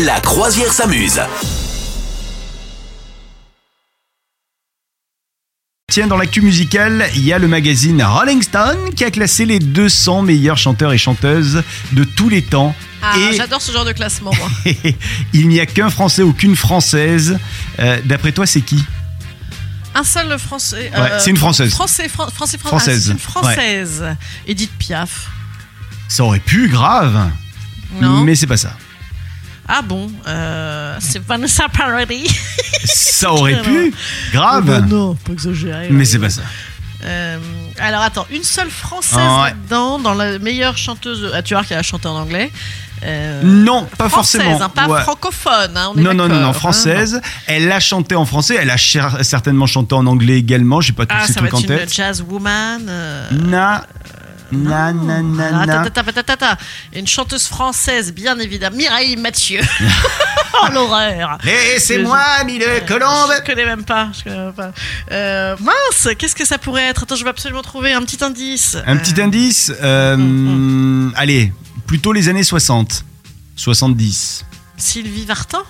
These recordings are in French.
La croisière s'amuse. Tiens, dans l'actu musicale, il y a le magazine Rolling Stone qui a classé les 200 meilleurs chanteurs et chanteuses de tous les temps. Ah, et j'adore ce genre de classement, moi. il n'y a qu'un Français ou qu'une Française. Euh, D'après toi, c'est qui? Un seul français. Ouais, c'est une Française. Français, fran- français, fran- Française. ah, c'est une française. Edith Piaf. Ça aurait pu, grave. Non. Mais c'est pas ça. Ah bon euh, C'est Vanessa Paradis. Ça aurait pu, grave. Oh non, pas exagéré. Mais c'est pas ça. Euh, alors attends, une seule française Ah ouais. là-dedans, dans la meilleure chanteuse. Ah, tu vois qu'elle a chanté en anglais. Euh, Non, pas forcément. hein, pas Ouais. francophone. hein, on est Non, non, non, non, hein. française. Elle a chanté en français. Elle a cher- certainement chanté en anglais également. J'ai pas tous Ah, ces trucs en une tête. jazz woman. euh, Na, na, na, na, na. ta, ta, ta, ta, ta, ta. Une chanteuse française, bien évidemment, Mireille Mathieu. oh l'horreur. Laissez-moi, mille colombes. Je connais même pas. Je connais même pas. Euh, mince, qu'est-ce que ça pourrait être? Attends, je vais absolument trouver un petit indice. Un petit Euh, indice. euh, Mm, Allez, plutôt les années 60. 70. Sylvie Vartan?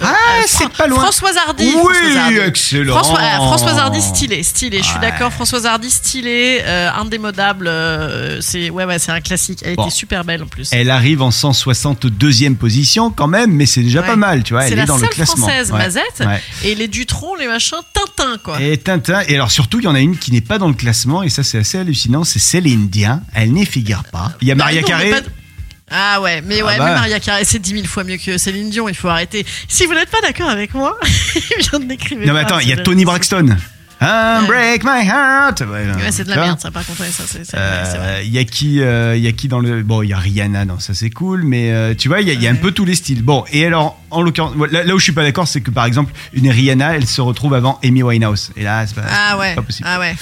Ah, c'est pas loin. Françoise Hardy. Oui, Françoise Hardy. excellent. François- euh, Françoise Hardy stylé, stylé. Je suis d'accord. Françoise Hardy stylé, euh, indémodable. euh, c'est ouais, ouais, c'est un classique. Elle Bon. était super belle en plus. Elle arrive en 162e position quand même, mais c'est déjà Ouais. pas mal, tu vois. Elle la est dans le classement. française, Ouais. Mazette. Et les Dutron, les machins, Tintin quoi. Et Tintin, et alors surtout, il y en a une qui n'est pas dans le classement, et ça c'est assez hallucinant, c'est Céline Dion. Elle n'y figure pas. Il y a Bah Maria Carré. Ah ouais, mais ouais, Ah bah. mais Maria Carré, c'est 10 000 fois mieux que Céline Dion, il faut arrêter. Si vous n'êtes pas d'accord avec moi, il vient de. Non mais attends, il y a Tony Braxton. Ah, break my heart. Ouais, Ouais, c'est de la merde, ça, par contre, ouais, ça, c'est c'est vrai, c'est vrai. Euh, Il y a qui, euh, y a qui dans le bon, il y a Rihanna, non, ça c'est cool, mais euh, tu vois, il y a, il y a un peu tous les styles. Bon, et alors, en l'occurrence, là, là où je suis pas d'accord, c'est que par exemple, une Rihanna, elle se retrouve avant Amy Winehouse, et là, c'est pas, Ah ouais, pas possible. ah ouais,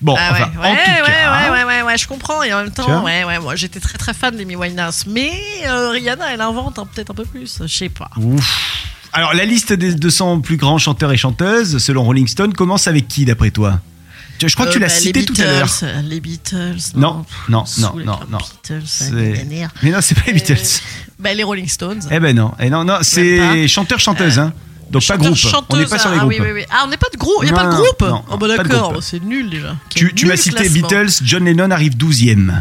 Bon, ah enfin, ouais, en ouais, tout ouais, cas, ouais, ouais, je comprends. Et en même temps, ouais, ouais, moi j'étais très très fan d'Amy Winehouse, mais euh, Rihanna, elle invente hein, peut-être un peu plus, je sais pas. Ouf. Alors, la liste des 200 plus grands chanteurs et chanteuses, selon Rolling Stone, commence avec qui d'après toi? Je crois que tu Euh, l'as bah, cité les tout à l'heure. Beatles, euh, Les Beatles. Non, non, non, non, non. les Beatles. Mais non, c'est pas les Euh, Beatles. Bah, les Rolling Stones. Eh ben non, eh non, non, c'est chanteur-chanteuse, hein. Donc pas groupe. on n'est pas sur les ah, groupes. oui, oui, oui. Ah, on n'est pas de groupe. Il n'y a Non, pas de non, groupe. non, oh, bah pas de d'accord, groupe. c'est nul déjà. Tu, m'as cité. Beatles, John Lennon arrive 12e.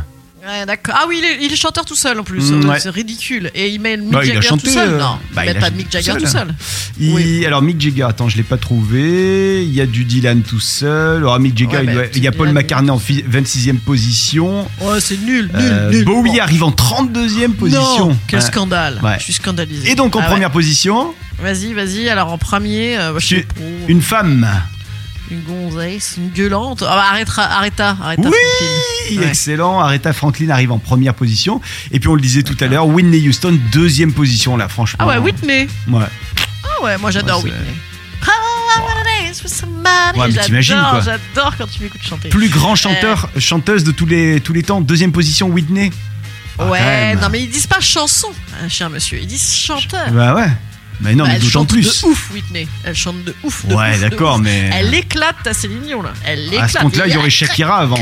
Ouais, d'accord. Ah oui, il est, il est chanteur tout seul en plus. Mm, ouais. C'est ridicule. Et il met Mick Bah, il Jagger chanté, tout seul. euh, Non, bah, il il met a pas Mick Jagger tout seul. Il- Oui. Alors Mick Jagger, attends, je l'ai pas trouvé. Il y a du Dylan tout seul. Alors Mick Jagger, Ouais, il, bah, doit- il y a Paul Dylan, McCartney en fi- 26e position. Ouais, c'est nul, nul, Euh, nul. Bowie Bon. arrive en 32e position. Non, quel scandale. Je suis scandalisé. Et donc en Ah première position, Vas-y, vas-y. Alors en premier, euh, je pas, une femme. Une gonzesse, une gueulante. Ah bah, arrêtera, arrêta, arrêta. Oui, Franklin. Ouais. excellent. Aretha Franklin arrive en première position. Et puis on le disait tout à l'heure, Whitney Houston deuxième position là, franchement. Ah ouais, Whitney. Ouais. Ah ouais, moi j'adore Ouais, Whitney. Dance with somebody. Ouais, t'imagines, J'adore, quoi. J'adore quand tu m'écoutes chanter. Plus grand chanteur, chanteuse de tous les tous les temps, deuxième position Whitney. Ah, Ouais, non mais ils disent pas chanson, hein, cher monsieur, ils disent chanteur. Bah ouais. Mais non, Bah, mais elle d'autant chante plus. de ouf, Whitney. Elle chante de ouf. De Ouais, d'accord, mais- Elle éclate ta Céline Dion là. Elle l'éclate. À ce compte-là, il y aurait Shakira avant.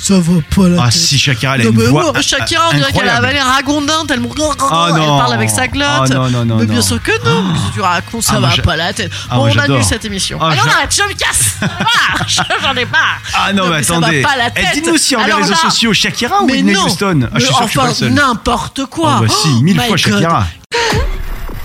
Ça va pas la Ah si, Shakira, elle a Non, une mais voix oh, Shakira, on dirait qu'elle a avalé un ragondin tellement. Ah elle non. parle avec sa glotte. Ah non, non, non, Mais non. bien sûr que non. Qu'est-ce que tu racontes, ça Ah, va pas la tête. Ah, bon, on annule cette émission. Ah, Ah, non, arrête, je me casse. Ah, J'en ai marre. Ah non, mais mais ça attendez. va pas la Eh, tête. Dites-nous si en les réseaux sociaux, Shakira ou Mais Whitney non. Houston? Ah, Je suis Mais sûr que je suis pas enfin, n'importe quoi. Ah bah si, Oh mille my fois. Shakira.